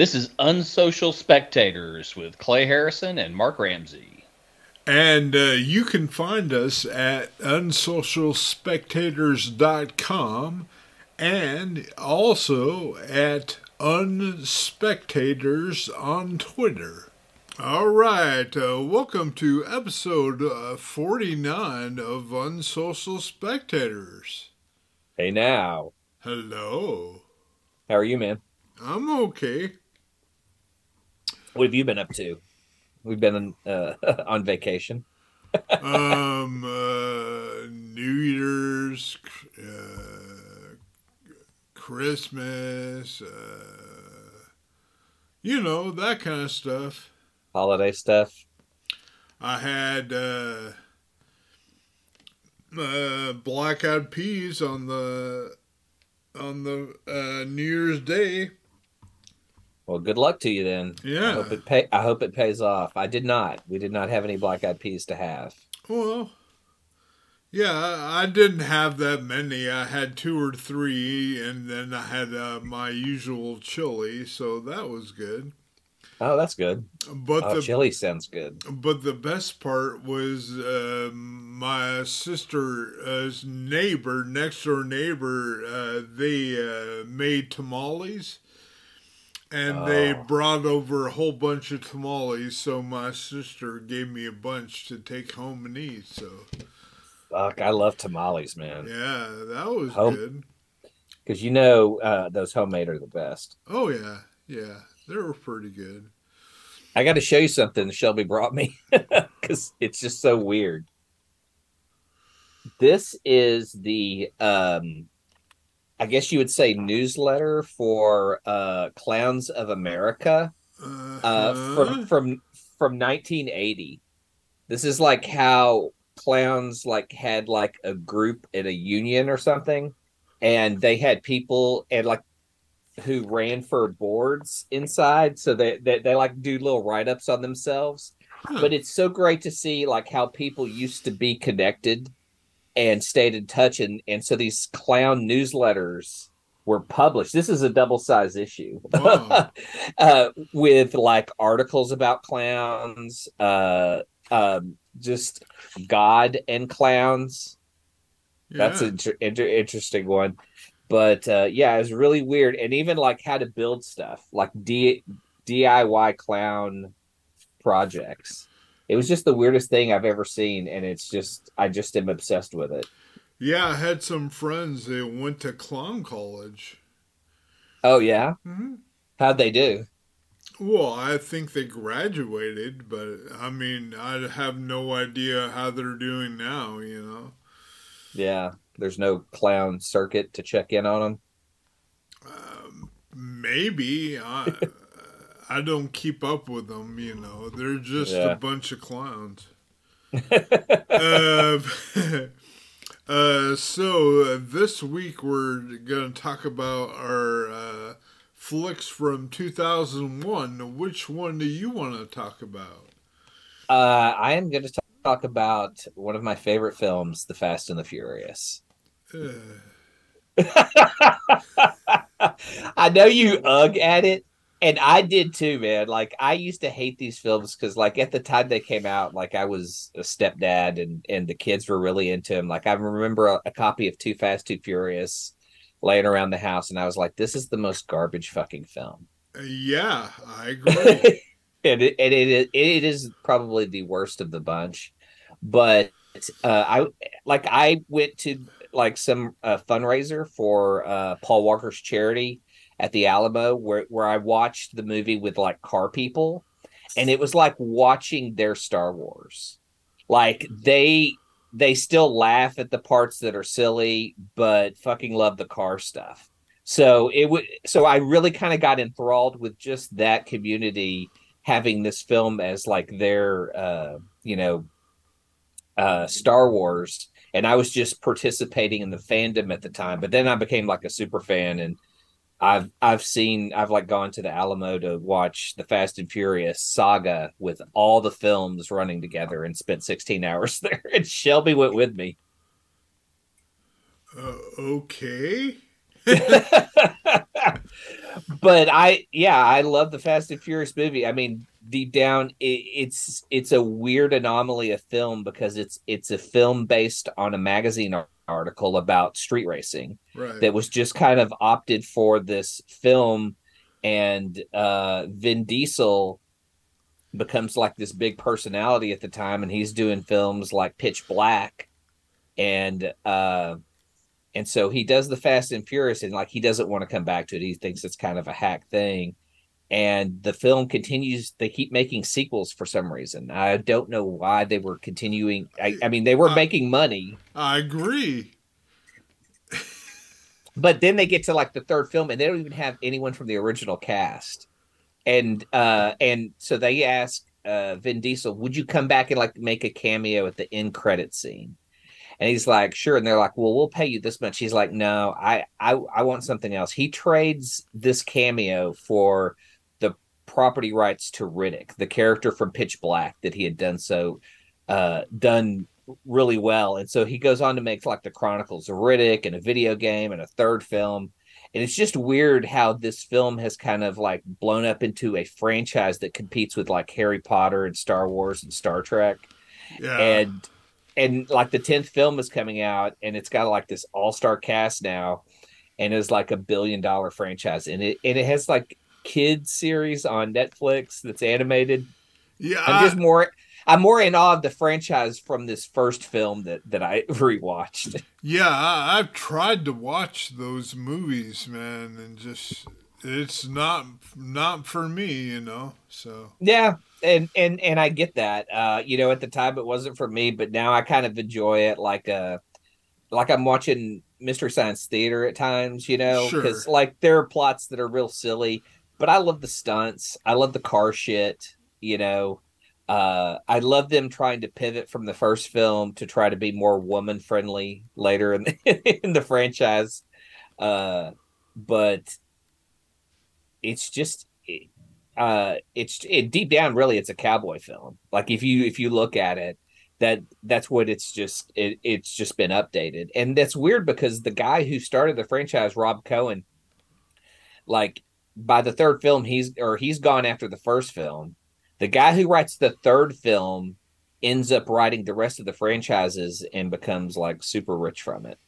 This is Unsocial Spectators with Clay Harrison and Mark Ramsey. And uh, you can find us at unsocialspectators.com and also at unspectators on Twitter. All right, uh, welcome to episode uh, 49 of Unsocial Spectators. Hey now. Hello. How are you, man? I'm okay. What have you been up to? We've been uh, on vacation. um, uh, New Year's, uh, Christmas, uh, you know, that kind of stuff. Holiday stuff. I had uh, uh, black eyed peas on the on the uh, New Year's Day. Well, good luck to you then. Yeah. I hope it pay. I hope it pays off. I did not. We did not have any black eyed peas to have. Well, yeah, I didn't have that many. I had two or three, and then I had uh, my usual chili, so that was good. Oh, that's good. But oh, the chili sounds good. but the best part was uh, my sister's neighbor, next door neighbor. Uh, they uh, made tamales, and they Oh. brought over a whole bunch of tamales. So my sister gave me a bunch to take home and eat. So Fuck, I love tamales, man. yeah, that was Home- good. Because you know uh, those homemade are the best. Oh yeah, yeah, they were pretty good. I got to show you something Shelby brought me because it's just so weird. This is the, um, I guess you would say, newsletter for uh, Clowns of America uh, Uh-huh. from from from 1980. This is like how clowns like had like a group in a union or something, and they had people and like who ran for boards inside, so they they, they like do little write ups on themselves. Huh. But it's so great to see like how people used to be connected and stayed in touch, and and so these clown newsletters were published. This is a double size issue uh, with like articles about clowns, uh, um, just God and clowns. That's an inter- inter- interesting one. But uh, yeah, it's really weird, and even like how to build stuff, like D- DIY clown projects. It was just the weirdest thing I've ever seen, and it's just I just am obsessed with it. Yeah, I had some friends that went to clown college. Oh yeah, hmm how'd they do? Well, I think they graduated, but I mean, I have no idea how they're doing now, you know. Yeah, there's no clown circuit to check in on them. Um, maybe. I, I don't keep up with them, you know. They're just Yeah. a bunch of clowns. uh, uh, so uh, this week we're going to talk about our uh, flicks from 2001. Which one do you want to talk about? Uh, I am going to talk about one of my favorite films, The Fast and the Furious. Uh, I know you ugh at it, and I did too, man. Like I used to hate these films because, like, at the time they came out, like I was a stepdad, and and the kids were really into them. Like I remember a, a copy of Too Fast, Too Furious laying around the house, and I was like, "This is the most garbage fucking film." yeah, I agree. and it, and it it is probably the worst of the bunch but uh i like i went to like some uh, fundraiser for uh paul walker's charity at the alamo where where i watched the movie with like car people and it was like watching their star wars. Like they they still laugh at the parts that are silly but fucking love the car stuff. So it would so i really kind of got enthralled with just that community having this film as like their uh you know uh Star Wars and I was just participating in the fandom at the time but then I became like a super fan and I've I've seen I've like gone to the Alamo to watch the Fast and Furious saga with all the films running together and spent 16 hours there and Shelby went with me uh, okay. but I yeah, I love the Fast and Furious movie. I mean, deep down, it, it's it's a weird anomaly of film because it's it's a film based on a magazine article about street racing Right. that was just kind of opted for this film, and uh, Vin Diesel becomes like this big personality at the time, and he's doing films like Pitch Black, and uh, and so he does the Fast and Furious, and like he doesn't want to come back to it. He thinks it's kind of a hack thing. And the film continues. They keep making sequels for some reason. I don't know why they were continuing. I, I mean, they were Uh, making money, I agree. but then they get to like the third film, and they don't even have anyone from the original cast. And uh, and so they ask uh, Vin Diesel, "Would you come back and like make a cameo at the end credit scene?" And he's like, "Sure." And they're like, "Well, we'll pay you this much." He's like, "No, I I I want something else." He trades this cameo for the property rights to Riddick, the character from Pitch Black that he had done so uh done really well. And so he goes on to make like the Chronicles of Riddick and a video game and a third film. And it's just weird how this film has kind of like blown up into a franchise that competes with like Harry Potter and Star Wars and Star Trek Yeah. and and like the 10th film is coming out and it's got like this all-star cast now and it's like a billion dollar franchise and it and it has like kids series on Netflix that's animated. yeah. I'm just more I'm more in awe of the franchise from this first film that that I rewatched. Yeah, I, I've tried to watch those movies, man, and just it's not not for me, you know. So Yeah, and and and I get that. Uh, you know, at the time it wasn't for me, but now I kind of enjoy it like uh like I'm watching Mystery Science Theater at times, you know, Sure. because like there are plots that are real silly, but I love the stunts. I love the car shit, you know. Uh, I love them trying to pivot from the first film to try to be more woman friendly later in the, in the franchise. Uh, but it's just uh it's it deep down really it's a cowboy film. Like if you if you look at it that that's what it's just it, it's just been updated. And that's weird because the guy who started the franchise rob cohen like by the third film he's or he's gone after the first film. The guy who writes the third film ends up writing the rest of the franchises and becomes like super rich from it.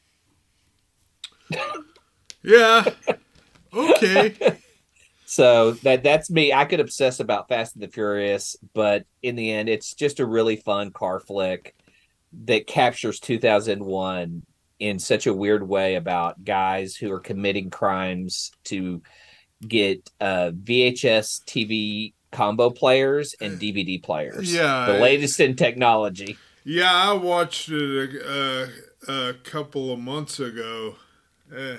Yeah, okay, So that that's me. I could obsess about Fast and the Furious, but in the end, it's just a really fun car flick that captures 2001 in such a weird way about guys who are committing crimes to get uh, VHS TV combo players and DVD players. Yeah. the latest in technology. yeah. I watched it a, a, a couple of months ago. Eh.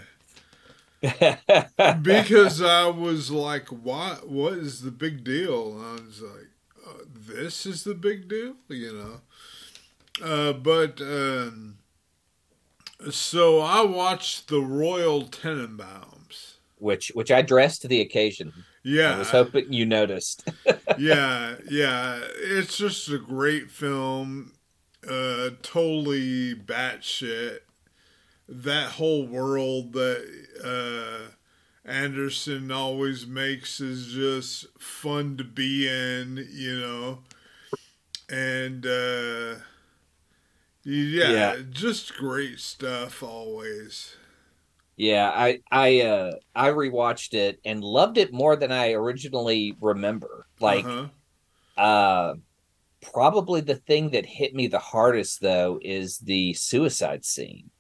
Because I was like, "What? What is the big deal?" And I was like, uh, "This is the big deal," you know. Uh, but um, so I watched the Royal Tenenbaums. which which I dressed to the occasion. Yeah, I was hoping you noticed. yeah, yeah. It's just a great film. Uh, totally batshit. That whole world that uh, Anderson always makes is just fun to be in, you know. And uh, yeah, Yeah. just great stuff always. Yeah, I I uh I rewatched it and loved it more than I originally remember. Like Uh-huh. uh probably the thing that hit me the hardest though is the suicide scene.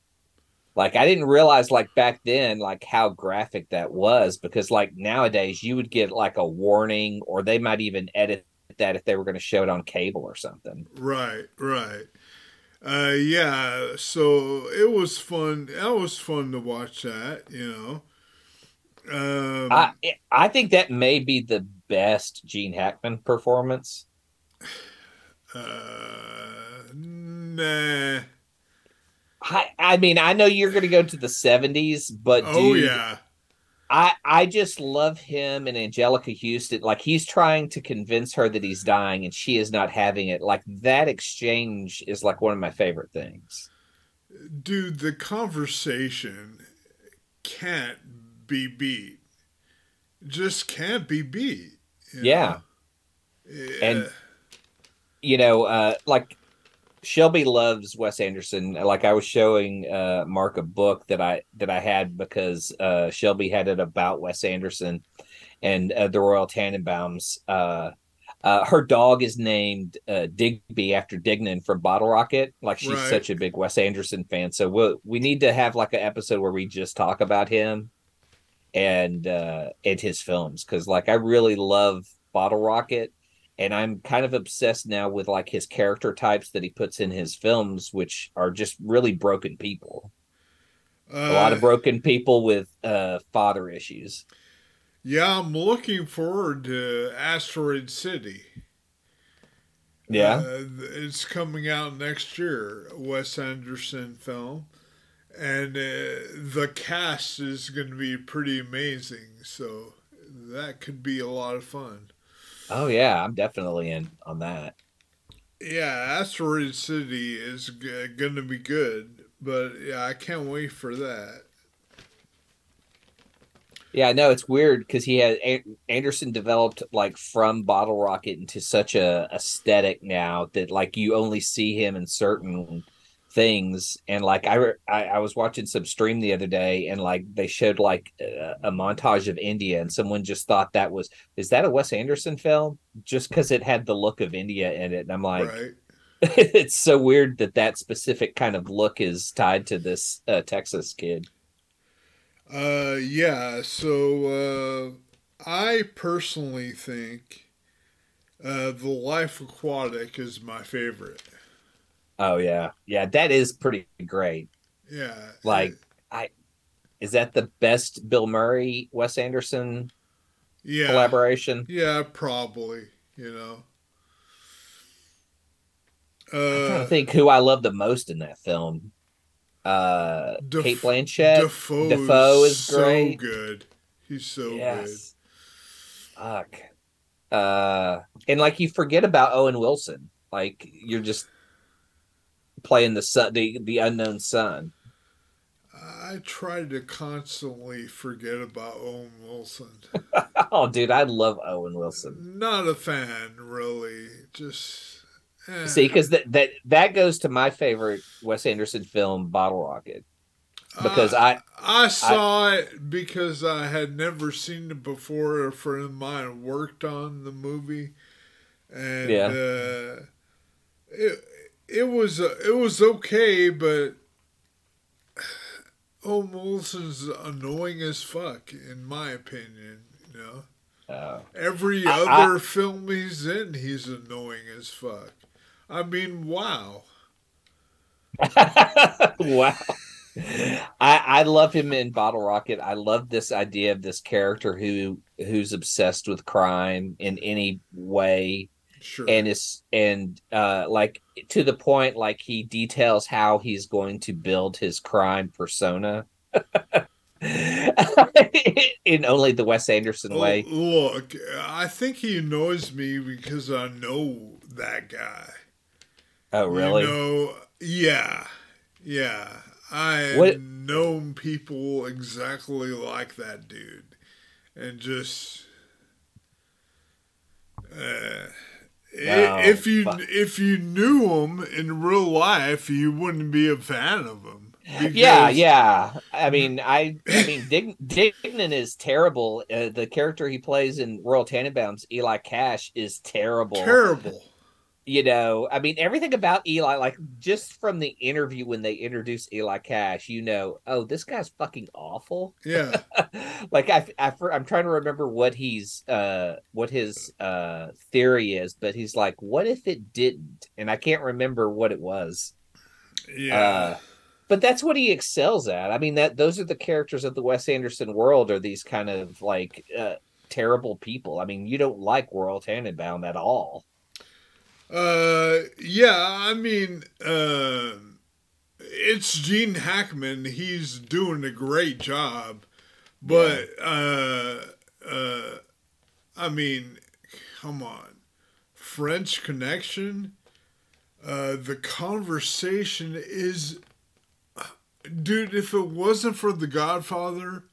Like I didn't realize like back then like how graphic that was because like nowadays you would get like a warning or they might even edit that if they were going to show it on cable or something. Right, right. Uh, yeah, so it was fun. That was fun to watch that, you know. Um, I I think that may be the best Gene Hackman performance. uh, nah. I I mean, I know you're going to go to the 70s, but Oh dude, yeah, I I just love him and Anjelica Huston. Like he's trying to convince her that he's dying and she is not having it. Like that exchange is like one of my favorite things. dude, the conversation can't be beat. just can't be beat. Yeah. yeah. And- you know, uh, like Shelby loves Wes Anderson. Like I was showing uh, Mark a book that I that I had because uh, Shelby had it about Wes Anderson and uh, the Royal Tenenbaums. Uh, uh, her dog is named uh, Digby after Dignan from Bottle Rocket. Like she's Right. such a big Wes Anderson fan. So we'll, we need to have like an episode where we just talk about him and uh, and his films because like I really love Bottle Rocket and I'm kind of obsessed now with like his character types that he puts in his films, which are just really broken people. A lot Uh, of broken people with uh, father issues. Yeah, I'm looking forward to Asteroid City. Yeah, Uh, it's coming out next year, Wes Anderson film. And uh, the cast is going to be pretty amazing. So that could be a lot of fun. Oh yeah, I'm definitely in on that. Yeah, Asteroid City is g- going to be good. But yeah, I can't wait for that. Yeah, I know it's weird because he had A- Anderson developed like from Bottle Rocket into such a aesthetic now that like you only see him in certain things. And like I re- I, I was watching some stream the other day, and like they showed like a, a montage of India, and someone just thought that was is that a Wes Anderson film? Just because it had the look of India in it, and I'm like, right? it's so weird that that specific kind of look is tied to this uh, Texas kid. Uh, yeah. So uh, I personally think uh, The Life Aquatic is my favorite. Oh yeah, yeah, that is pretty great. Yeah. Like- I Is that the best Bill Murray Wes Anderson yeah. collaboration? Yeah, probably. You know. I'm trying Uh, to think who I love the most in that film. Uh, Def- Cate Blanchett. Dafoe, Dafoe is so great. good. He's so yes. Fuck. Uh, and like you forget about Owen Wilson. Like you're just playing the son, the the unknown son. I try to constantly forget about Owen Wilson. Oh, dude, I love Owen Wilson. Not a fan, really. Just. eh. See, because that that that goes to my favorite Wes Anderson film, Bottle Rocket. Because I, I saw it because I had never seen it before. A friend of mine worked on the movie, and Yeah. uh, it it was uh, it was okay, but Owen Wilson's annoying as fuck, in my opinion. You know, uh, every I- I- other film he's in, he's annoying as fuck. I mean, wow. wow. I I love him in Bottle Rocket. I love this idea of this character who who's obsessed with crime in any way Sure. and it's and uh like to the point like he details how he's going to build his crime persona in only the Wes Anderson Oh, way. Look, I think he annoys me because I know that guy. Oh really? You know, yeah, yeah. I What- known people exactly like that dude, and just uh, if you fuck. if you knew him in real life, you wouldn't be a fan of him. yeah, because- yeah. I mean, I, I mean, Dig, Dignan is terrible. Uh, the character he plays in Royal Tenenbaums, Eli Cash, is terrible. terrible. You know, I mean, everything about Eli, like just from the interview when they introduced Eli Cash, you know, oh, this guy's fucking awful. Yeah, like I, I, I'm trying to remember what he's, uh, what his uh theory is, but he's like, what if it didn't? And I can't remember what it was. yeah. Uh, but that's what he excels at. I mean, that those are the characters of the Wes Anderson world are these kind of like uh, terrible people. I mean, you don't like Royal Tenenbaum at all. Uh, yeah, I mean, uh, it's Gene Hackman. He's doing a great job, but uh, uh, I mean, come on, French Connection. Uh, the conversation is, dude. If it wasn't for The Godfather,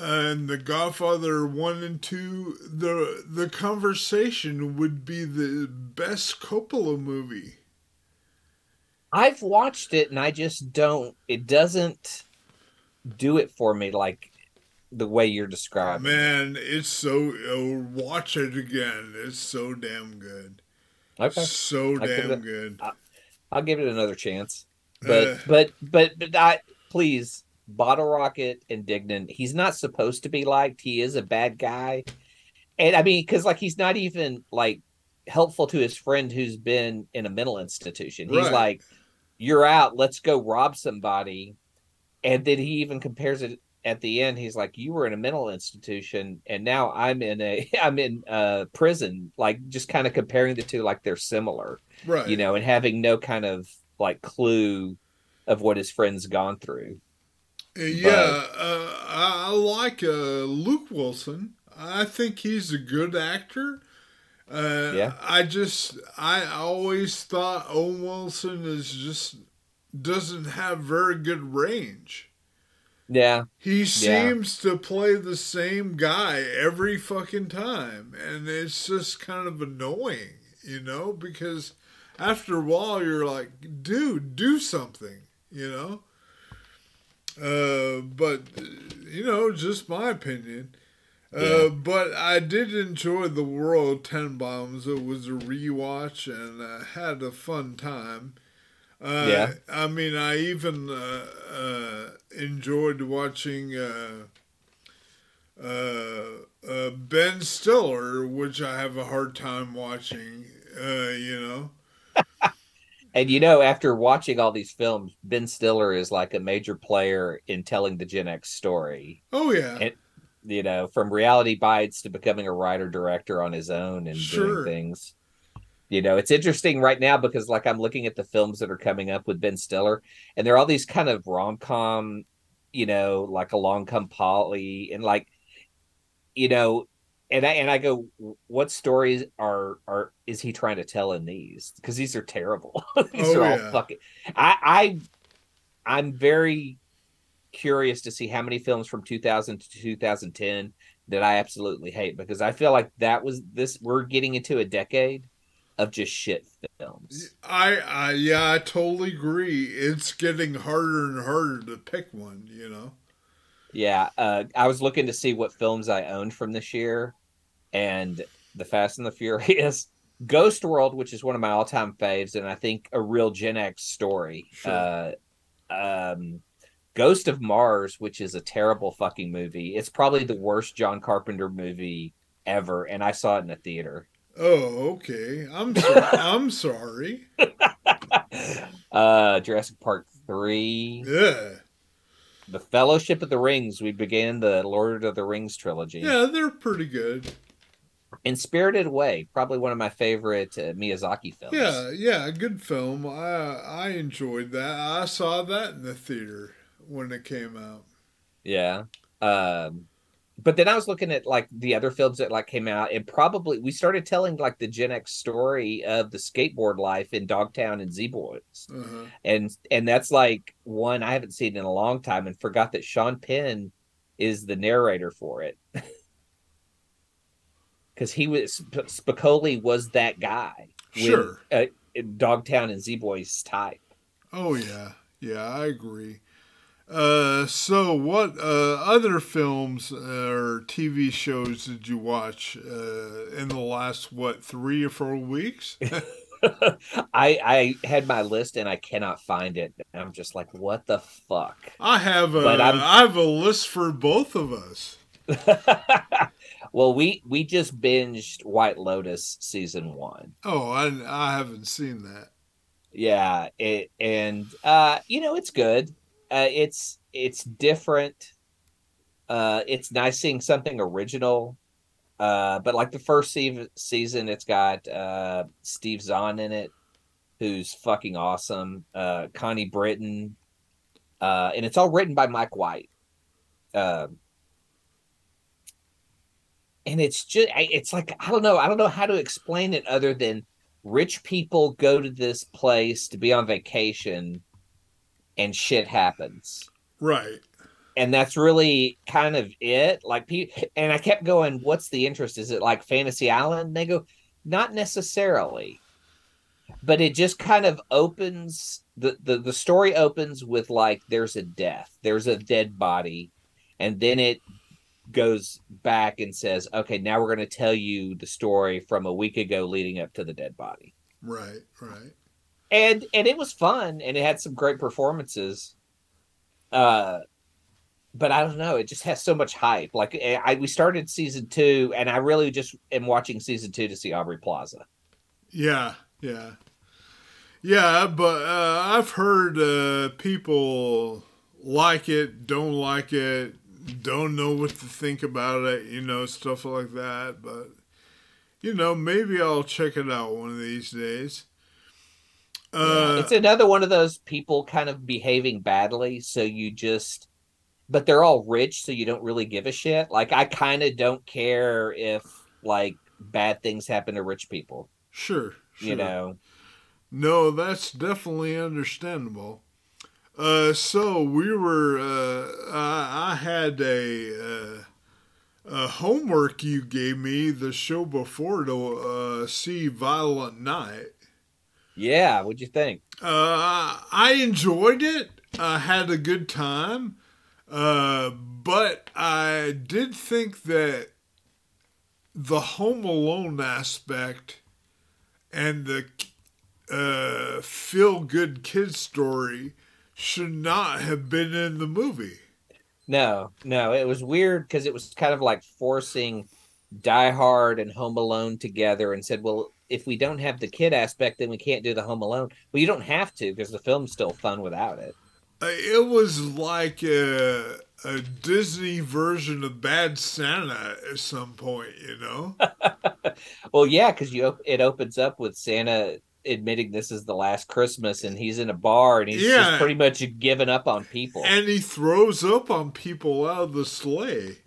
and The Godfather one and two, the the conversation would be the best Coppola movie. I've watched it and I just don't. It doesn't do it for me like the way you're describing. Man, it's so. Oh, watch it again. It's so damn good. Okay, So I could- damn good. I'll give it another chance. But Uh. but but but I please, Bottle Rocket in Dignan. He's not supposed to be liked. He is a bad guy, and I mean, because like he's not even like helpful to his friend who's been in a mental institution. He's Right. like, "You're out. Let's go rob somebody," and then he even compares it at the end. He's like, "You were in a mental institution, and now I'm in a I'm in uh prison." Like just kind of comparing the two, like they're similar Right. you know, and having no kind of like clue of what his friend's gone through. Yeah, uh, I, like uh, Luke Wilson. I think he's a good actor. Uh, Yeah. I just, I always thought Owen Wilson is just doesn't have very good range. Yeah, He Yeah. seems to play the same guy every fucking time, and it's just kind of annoying, you know, because after a while you're like, dude, do something, you know. Uh, but you know, just my opinion. Uh, Yeah. but I did enjoy the Royal Tenenbaums. It was a rewatch and I had a fun time. Uh, Yeah. I mean, I even uh, uh, enjoyed watching uh, uh, uh, Ben Stiller, which I have a hard time watching. Uh, you know, and you know, after watching all these films, Ben Stiller is like a major player in telling the Gen X story. oh yeah, And- You know, from reality bites to becoming a writer director on his own and Sure. doing things. You know, it's interesting right now because like I'm looking at the films that are coming up with Ben Stiller, and they're all these kind of rom com, you know, like Along Come Polly, and like, you know, and I and I go, what stories are are is he trying to tell in these? Because these are terrible. these Oh, are all yeah. fucking. I I I'm very curious to see how many films from 2000 to 2010 that I absolutely hate because I feel like that was this we're getting into a decade of just shit films. I, I yeah, I totally agree. It's getting harder and harder to pick one. You know. Yeah, uh, I was looking to see what films I owned from this year, and The Fast and the Furious, Ghost World, which is one of my all-time faves, and I think a real Gen X story. Sure. Uh, um, Ghost of Mars, which is a terrible fucking movie. It's probably the worst John Carpenter movie ever, and I saw it in a theater. Oh, okay. I'm so, I'm sorry. uh, Jurassic Park three, Yeah, The Fellowship of the Rings. We began the Lord of the Rings trilogy. yeah, they're pretty good. And Spirited Away, probably one of my favorite uh, Miyazaki films. Yeah, yeah, good film. I I enjoyed that. I saw that in the theater when it came out. yeah. Um, but then I was looking at like the other films that like came out, and probably we started telling like the Gen X story of the skateboard life in Dogtown and Z Boys, Uh-huh. and and that's like one I haven't seen in a long time, and forgot that Sean Penn is the narrator for it. Because he was Sp- Spicoli was that guy. Sure. uh, in Dogtown and Z Boys type. Oh yeah, yeah, I agree. Uh, so what uh, other films or TV shows did you watch uh, in the last what three or four weeks? I I had my list and I cannot find it. I'm just like, what the fuck? I have a I have a list for both of us. well, we we just binged White Lotus season one. Oh, I I haven't seen that. Yeah, it and uh, you know it's good. Uh, it's it's different. Uh, it's nice seeing something original. Uh, but like the first se- season, it's got uh, Steve Zahn in it, who's fucking awesome. Uh, Connie Britton, uh, and it's all written by Mike White. Um, and it's just it's like I don't know I don't know how to explain it other than rich people go to this place to be on vacation and shit happens Right. and that's really kind of it. Like, and I kept going, "What's the interest? Is it like Fantasy Island?" And they go, "Not necessarily." But it just kind of opens the, the the story opens with like there's a death, there's a dead body, and then it goes back and says, "Okay, now we're going to tell you the story from a week ago leading up to the dead body." Right, right. And and it was fun and it had some great performances. Uh but I don't know, it just has so much hype. Like eh, I we started season 2 and I really just am watching season 2 to see Aubrey Plaza. Yeah, yeah. Yeah, but uh, I've heard uh, people like it, don't like it, don't know what to think about it, you know, stuff like that. But, you know, maybe I'll check it out one of these days. Uh, yeah, it's another one of those people kind of behaving badly. So you just, but they're all rich. So you don't really give a shit. Like, I kind of don't care if, like, bad things happen to rich people. Sure. sure. You know? No, that's definitely understandable. Uh, so we were. Uh, I, I had a, uh, a homework you gave me the show before to uh, see Violent Night. Yeah, what'd you think? Uh, I enjoyed it. I had a good time. Uh, but I did think that the Home Alone aspect and the uh, feel good kid story should not have been in the movie. No, no, it was weird because it was kind of like forcing Die Hard and Home Alone together and said, well, if we don't have the kid aspect, then we can't do the Home Alone. Well, you don't have to because the film's still fun without it. Uh, it was like a, a Disney version of Bad Santa at some point, you know. well, yeah, because you it opens up with Santa admitting this is the last Christmas and he's in a bar and he's yeah. just pretty much given up on people. And he throws up on people out of the sleigh.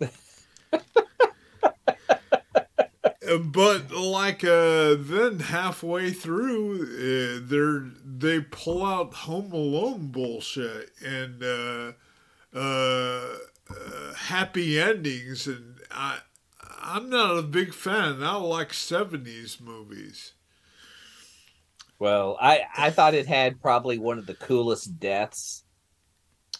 but like uh then halfway through uh, they're they pull out home alone bullshit and uh uh, uh happy endings and i i'm not a big fan i like 70s movies well, I I thought it had probably one of the coolest deaths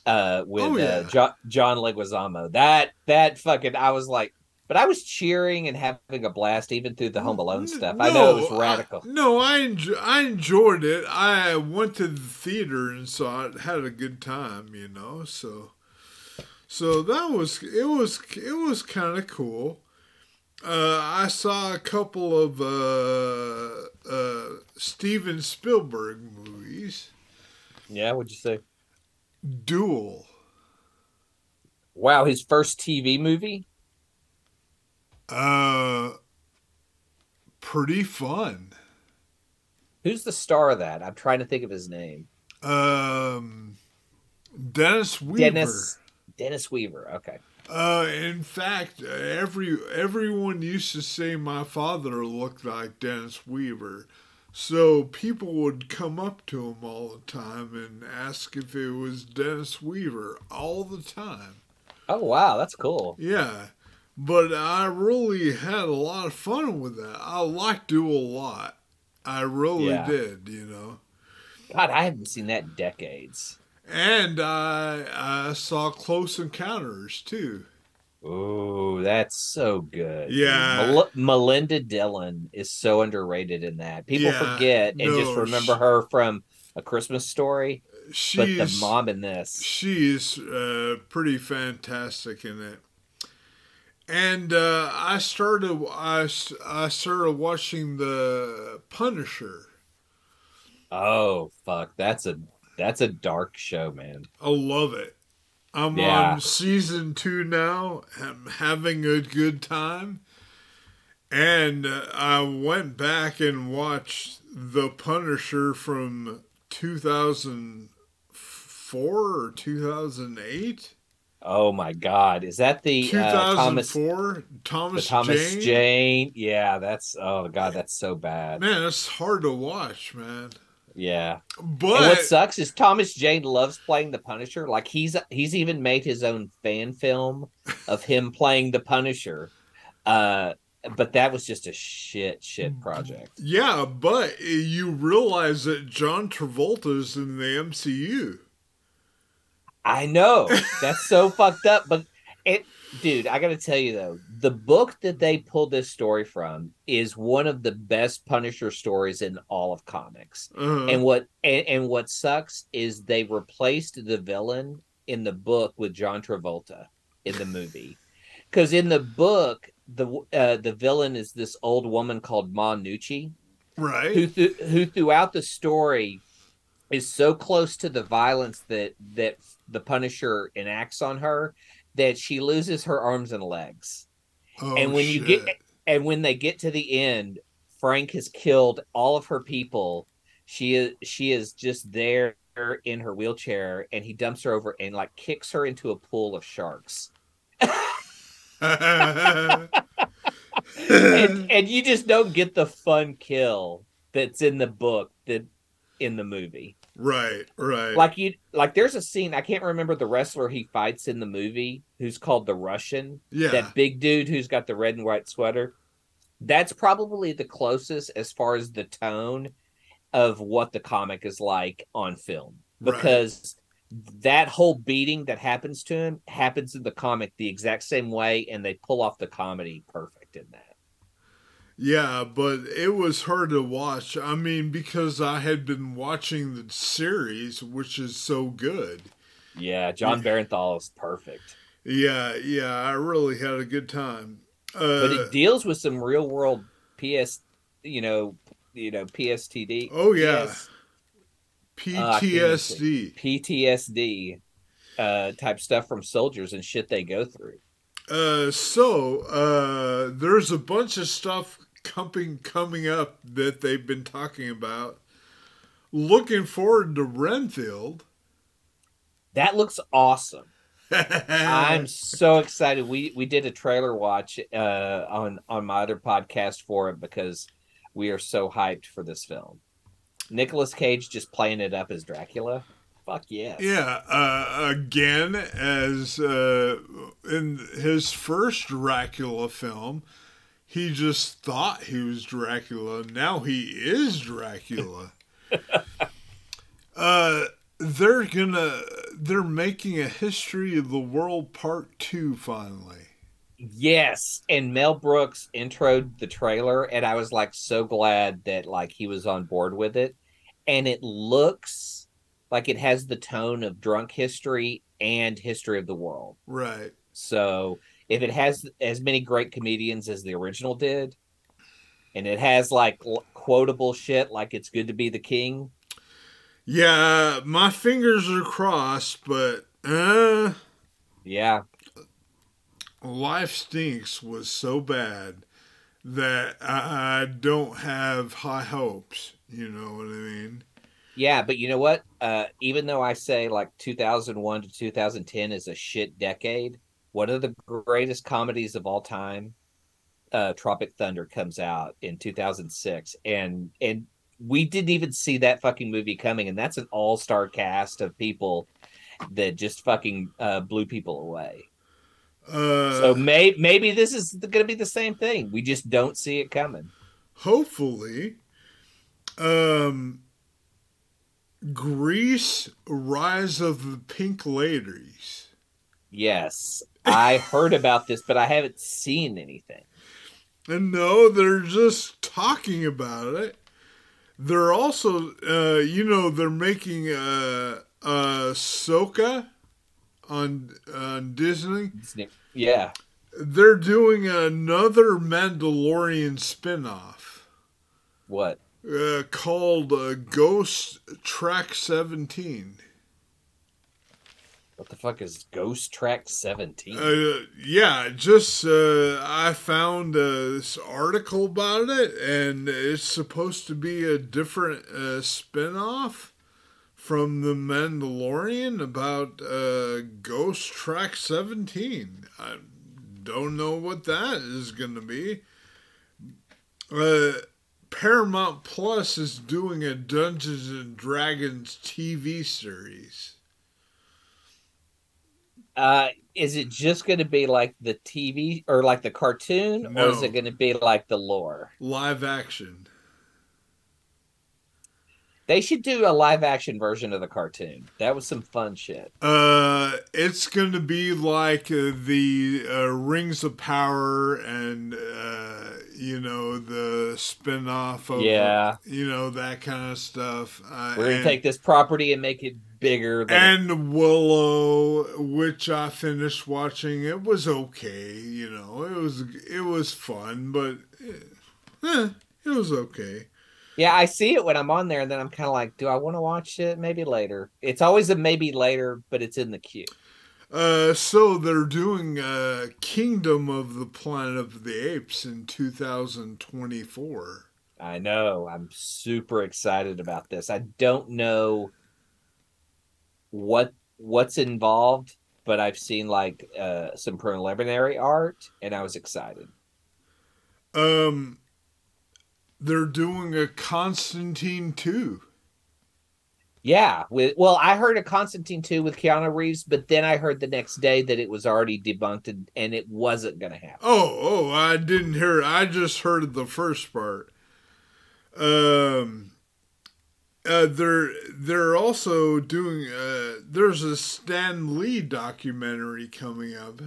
uh with oh, uh, yeah. uh, John, John Leguizamo. That that fucking I was like but I was cheering and having a blast even through the Home Alone stuff. No, I know it was radical. I, no, I enjo- I enjoyed it. I went to the theater and saw it, had a good time, you know. So so that was it was it was kind of cool. Uh, I saw a couple of uh, uh, Steven Spielberg movies. Yeah, what'd you say? Duel. Wow, his first TV movie. Uh, pretty fun. Who's the star of that? I'm trying to think of his name. Um, Dennis Weaver. Dennis Dennis Weaver. Okay. Uh, in fact, every everyone used to say my father looked like Dennis Weaver. So people would come up to him all the time and ask if it was Dennis Weaver all the time. Oh wow, that's cool. Yeah. But I really had a lot of fun with that. I liked it a lot. I really yeah. did, you know. God, I haven't seen that in decades. And I I saw Close Encounters too. Oh, that's so good. Yeah. Mel- Melinda Dillon is so underrated in that. People yeah, forget and no, just remember she, her from A Christmas Story. but the mom in this. She's uh, pretty fantastic in it. And uh, I started I, I started watching the Punisher. Oh fuck, that's a that's a dark show, man. I love it. I'm yeah. on season two now. I'm having a good time. And uh, I went back and watched The Punisher from 2004 or 2008. Oh my God! Is that the 2004 uh, Thomas Thomas, Thomas Jane? Jane? Yeah, that's oh God, that's so bad. Man, it's hard to watch, man. Yeah. But and what sucks is Thomas Jane loves playing the Punisher. Like he's he's even made his own fan film of him playing the Punisher. Uh but that was just a shit shit project. Yeah, but you realize that John Travolta's in the MCU. I know. That's so fucked up, but it dude, I got to tell you though, the book that they pulled this story from is one of the best Punisher stories in all of comics. Uh-huh. And what and, and what sucks is they replaced the villain in the book with John Travolta in the movie. Cuz in the book the uh, the villain is this old woman called Ma Gnucci right. who th- who throughout the story is so close to the violence that that the Punisher enacts on her that she loses her arms and legs. Oh, and when you get and when they get to the end, Frank has killed all of her people. She is she is just there in her wheelchair and he dumps her over and like kicks her into a pool of sharks. and and you just don't get the fun kill that's in the book that in the movie. Right, right. Like you like there's a scene I can't remember the wrestler he fights in the movie who's called the Russian. yeah. That big dude who's got the red and white sweater. That's probably the closest as far as the tone of what the comic is like on film. Right. Because that whole beating that happens to him happens in the comic the exact same way and they pull off the comedy perfect in that. Yeah, but it was hard to watch. I mean, because I had been watching the series, which is so good. Yeah, Jon Bernthal is perfect. Yeah, yeah, I really had a good time. Uh, But it deals with some real world PS, you know, you know, PSTD. Oh, yeah. PS, Uh, I can't even PTSD. PTSD uh type stuff from soldiers and shit they go through. Uh, so uh, there's a bunch of stuff coming coming up that they've been talking about. Looking forward to Renfield. That looks awesome. I'm so excited. We we did a trailer watch uh on on my other podcast for it because we are so hyped for this film. Nicolas Cage just playing it up as Dracula. Fuck yes. Yeah, uh, again, as uh, in his first Dracula film, he just thought he was Dracula. Now he is Dracula. uh, they're gonna, they're making a history of the world part two finally. Yes, and Mel Brooks introed the trailer, and I was like so glad that like he was on board with it, and it looks like it has the tone of Drunk History and History of the World. Right. So if it has as many great comedians as the original did, and it has like quotable shit like "It's good to be the king," Yeah, my fingers are crossed, but uh, yeah, Life Stinks was so bad that I, I don't have high hopes. You know what I mean? yeah. But you know what? Uh, even though I say like 2001 to 2010 is a shit decade, one of the greatest comedies of all time, uh, Tropic Thunder, comes out in 2006, and and we didn't even see that fucking movie coming, and that's an all star cast of people that just fucking uh, blew people away. Uh, So may, maybe this is going to be the same thing. We just don't see it coming. hopefully, um, Grease: Rise of the Pink Ladies. Yes, I heard about this, but I haven't seen anything. And no, they're just talking about it. They're also, uh, you know, they're making uh, uh, Soka on on Disney. Yeah, They're doing another Mandalorian spin-off what? uh, called uh, Ghost Track 17. What the fuck is Ghost Track Seventeen? Uh, yeah, just uh, I found uh, this article about it, and it's supposed to be a different uh, spin-off from The Mandalorian about uh, Ghost Track 17. I don't know what that is going to be. Uh, Paramount Plus is doing a Dungeons and Dragons TV series. Uh, is it just going to be like the TV or like the cartoon, No. or is it going to be like the lore? Live action. They should do a live action version of the cartoon. That was some fun shit. Uh, it's going to be like uh, the uh, Rings of Power and, uh, you know, the spin off of, Yeah. you know, that kind of stuff. Uh, We're going to take this property and make it bigger. Than and Willow, which I finished watching, it was okay. You know, it was it was fun, but eh, it was okay. Yeah, I see it when I'm on there, and then I'm kind of like, do I want to watch it? Maybe later. It's always a maybe later, but it's in the queue. Uh, so they're doing uh, Kingdom of the Planet of the Apes in 2024. I know. I'm super excited about this. I don't know what what's involved, but I've seen like uh, some preliminary art, and I was excited. Um, they're doing a Constantine 2. Yeah, with well, I heard a Constantine two with Keanu Reeves, but then I heard the next day that it was already debunked and, and it wasn't going to happen. Oh, oh, I didn't hear it. I just heard the first part. Um uh, they're they're also doing uh, there's a Stan Lee documentary coming up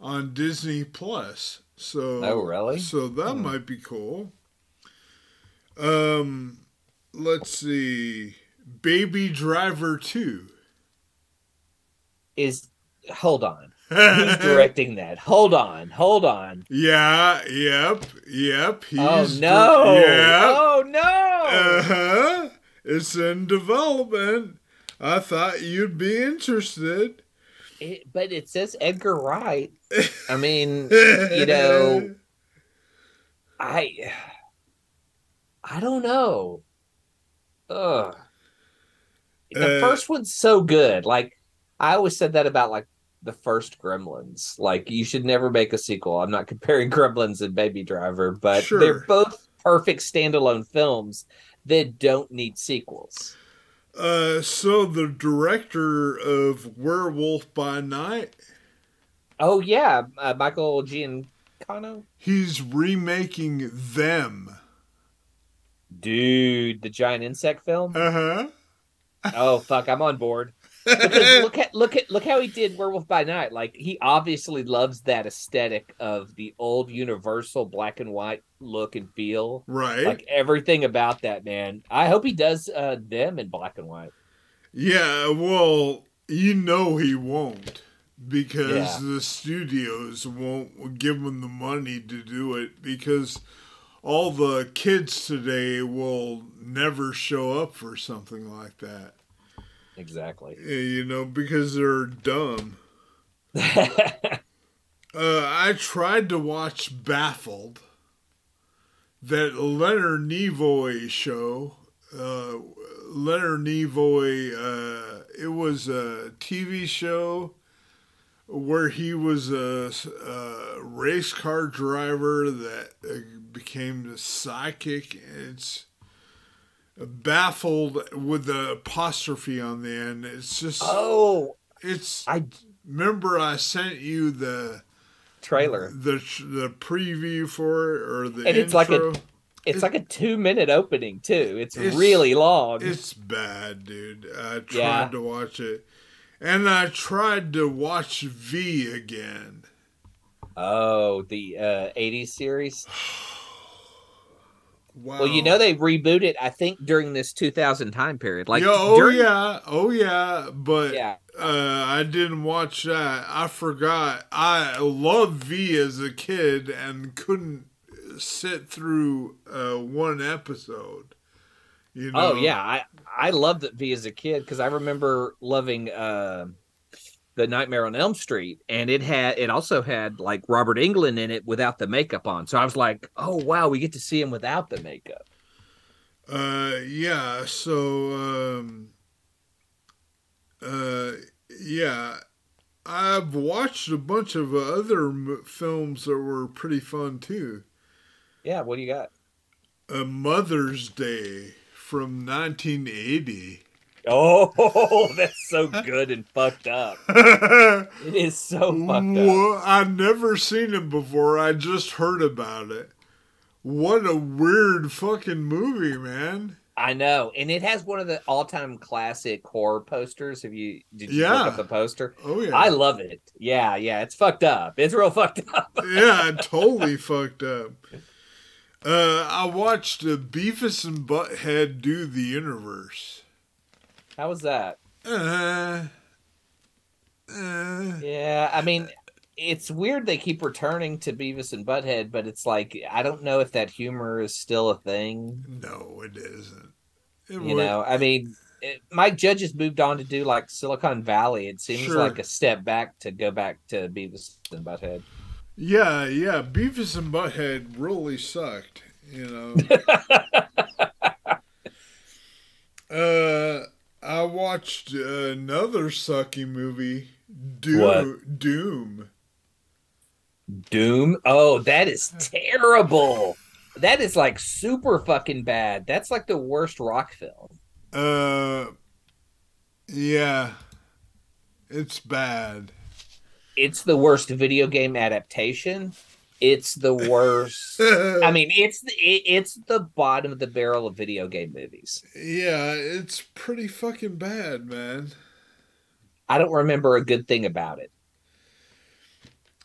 on Disney Plus. So Oh, really? So that Hmm. might be cool. Um let's see. Baby Driver 2. Is hold on, who's directing that? Hold on, hold on. Yeah, yep, yep. He's oh no! yeah. Oh no! Uh huh. It's in development. I thought you'd be interested. It- but it says Edgar Wright. I mean, you know, I I don't know. Ugh. The Uh, first one's so good. Like I always said that about like the first Gremlins. Like you should never make a sequel. I'm not comparing Gremlins and Baby Driver, but Sure. they're both perfect standalone films that don't need sequels. Uh, so the director of Werewolf by Night, Oh yeah, uh, Michael Giacchino. he's remaking them. Dude, the giant insect film. Uh huh. Oh fuck, I'm on board. Because look at look at look how he did Werewolf by Night. Like he obviously loves that aesthetic of the old Universal black and white look and feel. right. Like everything about that man. I hope he does uh them in black and white. Yeah, well, you know he won't because Yeah. the studios won't give him the money to do it because all the kids today will never show up for something like that. Exactly. Eh, You know, because they're dumb. Uh, I tried to watch Baffled, that Leonard Nimoy show. Uh, Leonard Nimoy, uh, it was a TV show where he was a, a race car driver that uh, became psychic. It's baffled with the apostrophe on the end. It's just, oh, it's. I Remember, I sent you the trailer. the the preview for it or the And it's like a- intro. It's like a two minute opening too. It's, It's- really long. It's bad, dude. I tried Yeah. to watch it, and I tried to watch V again. Oh, the uh 80s series. Wow. Well, you know they reboot it. I think during this 2000 time period. Like, oh during- yeah, oh yeah, but yeah. uh, I didn't watch that. I forgot. I loved V as a kid and couldn't sit through uh, one episode. You know? Oh yeah, I I loved it V as a kid because I remember loving uh, the Nightmare on Elm Street, and it had it also had like Robert Englund in it without the makeup on. So I was like, oh wow, we get to see him without the makeup. Uh, yeah. So, um, uh, yeah, I've watched a bunch of other m- films that were pretty fun too. Yeah, what do you got? A Mother's Day from 1980. Oh, that's so good and fucked up. It is so fucked up. Well, I've never seen it before. I just heard about it. What a weird fucking movie, man. I know, and it has one of the all-time classic horror posters. Have you did you Yeah. look up the poster? Oh yeah. I love it. Yeah, yeah, it's fucked up. It's real fucked up. yeah, totally fucked up. Uh, I watched uh, Beavis and Butthead do the universe. How was that? Uh, uh, Yeah, I mean, it's weird they keep returning to Beavis and Butthead, but it's like I don't know if that humor is still a thing. no, it isn't. It You know, I mean, it, Mike Judge has moved on to do like Silicon Valley. It seems Sure. like a step back to go back to Beavis and Butthead. Yeah, yeah. Beavis and Butthead really sucked. You know. uh, I watched another sucky movie, Doom. What? Doom. Doom. Oh, that is terrible. That is like super fucking bad. That's like the worst rock film. Uh, yeah, it's bad. It's the worst video game adaptation. It's the worst. I mean, it's the, it, it's the bottom of the barrel of video game movies. yeah, it's pretty fucking bad, man. I don't remember a good thing about it.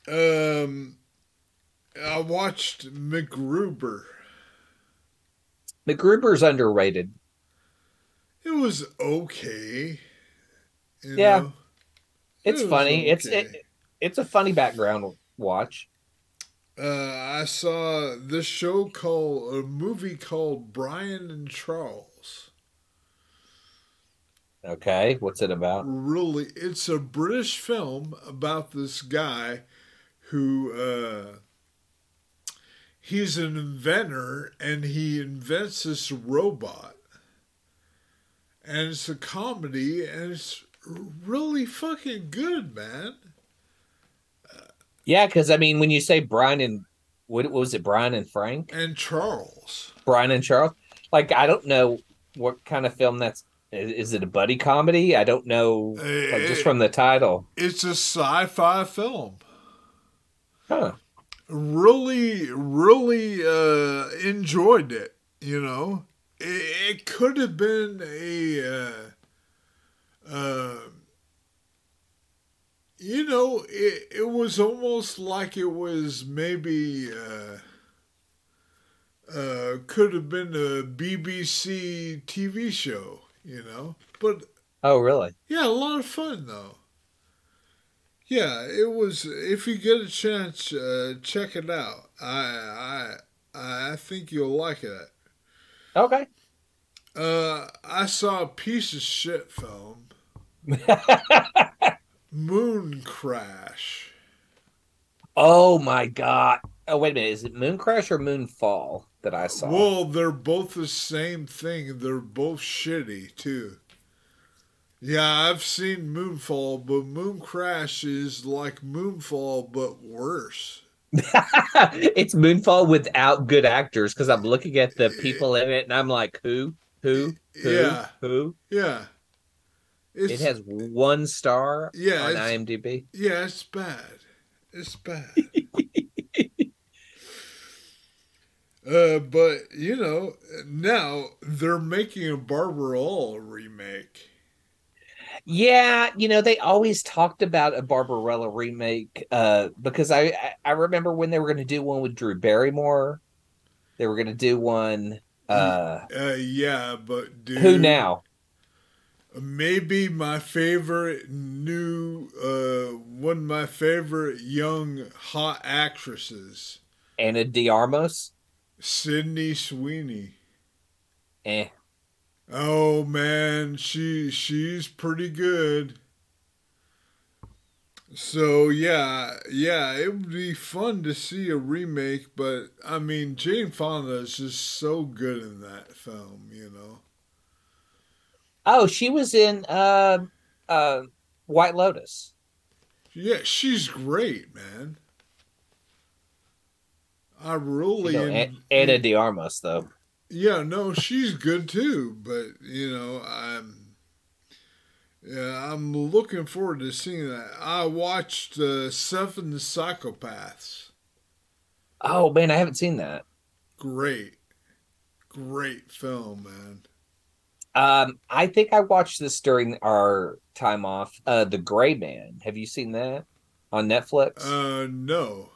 Um, I watched MacGruber. MacGruber's underrated. It was okay. Yeah. know? It's It funny. It's it, it's a funny background watch. Uh, I saw this show called a movie called Brian and Charles. Okay, what's it about? Really, it's a British film about this guy who uh, he's an inventor and he invents this robot, and it's a comedy and it's really fucking good, man. Yeah, because I mean, when you say Brian and what was it, Brian and Frank, And Charles. Brian and Charles, like I don't know what kind of film that's. Is, it a buddy comedy? I don't know. Like just from the title, It's a sci-fi film. huh? really really uh enjoyed it you know it, it could have been a uh, uh you know it, it was almost like it was maybe uh uh could have been a BBC TV show you know but Oh, really? yeah, a lot of fun though. Yeah, it was. If you get a chance, uh, check it out. I I I think you'll like it. Okay. Uh, I saw a piece of shit film, Moon Crash. oh my god. Oh wait a minute. Is it Moon Crash or Moonfall that I saw? Well, they're both the same thing. They're both shitty too. Yeah, I've seen Moonfall, but Moon Crash is like Moonfall but worse. it's Moonfall without good actors because I'm looking at the people in it and I'm like, who, who, who, Yeah. who? Yeah. It has one star Yeah, on IMDb. Yeah, it's bad. It's bad. uh, but you know, now they're making a Barbarella remake. Yeah, you know they always talked about a Barbarella remake uh, because I I- remember when they were going to do one with Drew Barrymore, they were going to do one. Uh, Uh, yeah, but dude, who now? Maybe my favorite new, uh, one of my favorite young hot actresses, Ana de Armas. Sydney Sweeney. Eh. Oh man, she she's pretty good. So yeah, yeah, it would be fun to see a remake, but I mean Jane Fonda is just so good in that film, you know. Oh, she was in uh, uh, White Lotus. Yeah, she's great, man. I really You know, en- Ana de Armas though. Yeah, no, she's good too. But you know, I'm. Yeah, I'm looking forward to seeing that. I watched uh, Seven Psychopaths. Oh man, I haven't seen that. Great, great film, man. Um, I think I watched this during our time off. Uh, The Gray Man. Have you seen that on Netflix? Uh, no.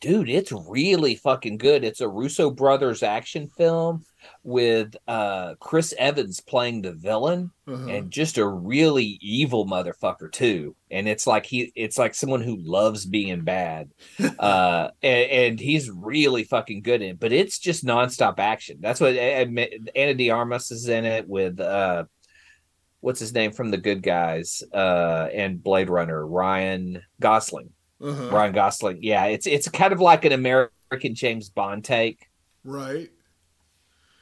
Dude, it's really fucking good. It's a Russo brothers action film with uh Chris Evans playing the villain Uh-huh. and just a really evil motherfucker too. And it's like he it's like someone who loves being bad. uh and, and he's really fucking good in it, but it's just nonstop action. That's what Ana de Armas is in it with uh what's his name from the good guys uh and Blade Runner, Ryan Gosling. Uh-huh. Ryan Gosling. Yeah, it's it's kind of like an American James Bond take Right.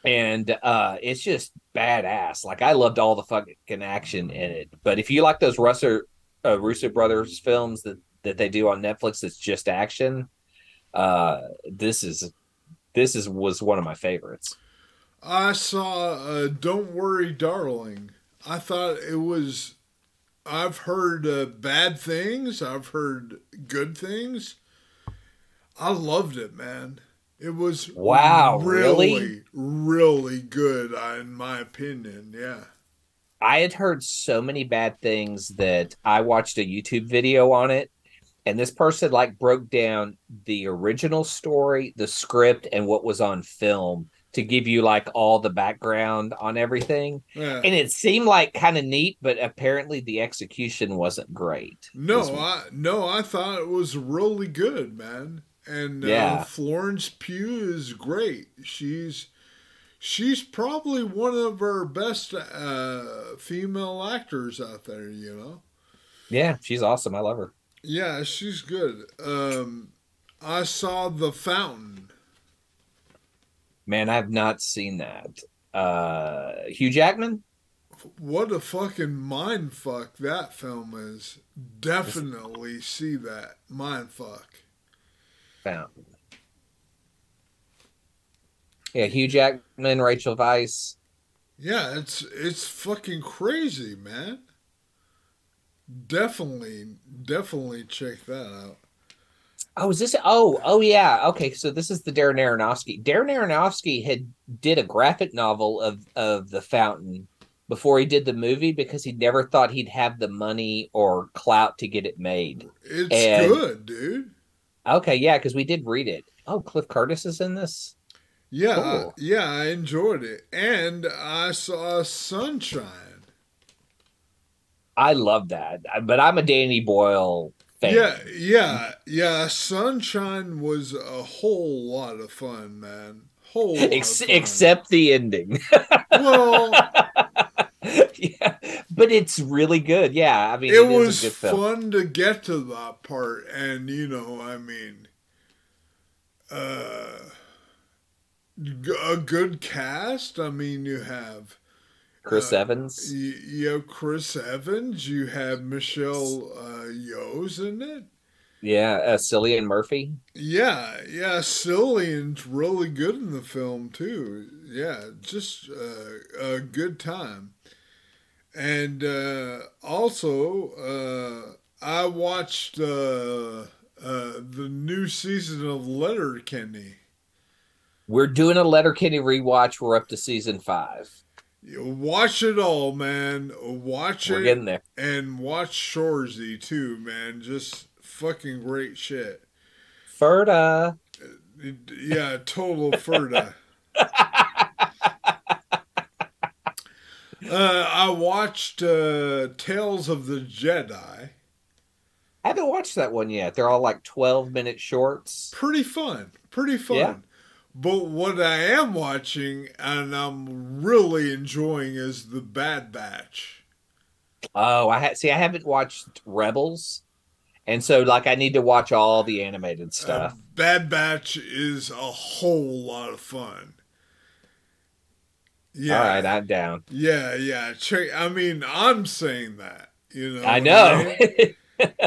And uh it's just badass like i loved all the fucking action in it but if you like those russo uh, russo brothers films that that they do on netflix that's just action uh this is this is was one of my favorites I saw uh, Don't Worry, Darling. I thought it was. I've heard uh, bad things, I've heard good things. I loved it, man. It was Wow, really, really? really good, uh, in my opinion. Yeah. i had heard so many bad things that i watched a youtube video on it and this person like broke down the original story the script and what was on film to give you like all the background on everything Yeah. and it seemed like kind of neat, but apparently the execution wasn't great. No, I no, I thought it was really good, man. And uh, Florence Pugh is great. She's she's probably one of our best uh, female actors out there. You know. yeah, she's awesome. I love her. Yeah, she's good. Um, I saw The Fountain. Man, I've not seen that. Uh, Hugh Jackman. What a fucking mind fuck that film is. Definitely see that mind fuck. Fountain. Yeah, Hugh Jackman, Rachel Weisz. Yeah, it's it's fucking crazy, man. Definitely, definitely check that out. Oh, is this? Oh, oh yeah. Okay, so this is the Darren Aronofsky. Darren Aronofsky had did a graphic novel of of the Fountain before he did the movie because he never thought he'd have the money or clout to get it made. It's And- good, dude. Okay, yeah, because we did read it. Oh, Cliff Curtis is in this. Yeah, uh, Cool. Yeah, I enjoyed it, and I saw Sunshine. I love that, but I'm a Danny Boyle fan. Yeah, yeah, yeah. Sunshine was a whole lot of fun, man. Whole lot Ex- of fun. except the ending. well, yeah, but it's really good. Yeah, I mean, it it is was a good film. fun to get to that part and you know i mean uh a good cast i mean you have Chris uh, Evans. you, you have chris evans you have michelle uh yeoh's in it Yeah, uh, Cillian Murphy. yeah yeah cillian's really good in the film too yeah just uh, a good time and uh, also uh, i watched uh, uh, the new season of letterkenny We're doing a Letterkenny rewatch. We're up to season five. You watch it all man watch We're it getting there. and watch Shoresy too man just fucking great shit Ferda. yeah total ferda Uh, I watched uh, Tales of the Jedi. I haven't watched that one yet. They're all like 12 minute shorts. Pretty fun. Pretty fun. Yeah. But what I am watching and I'm really enjoying is The Bad Batch. Oh, I ha- see. I haven't watched Rebels, and so like I need to watch all the animated Uh, stuff. Bad Batch is a whole lot of fun. Yeah. All right, I'm down. Yeah, yeah. I mean, I'm saying that. You know. I know. mean?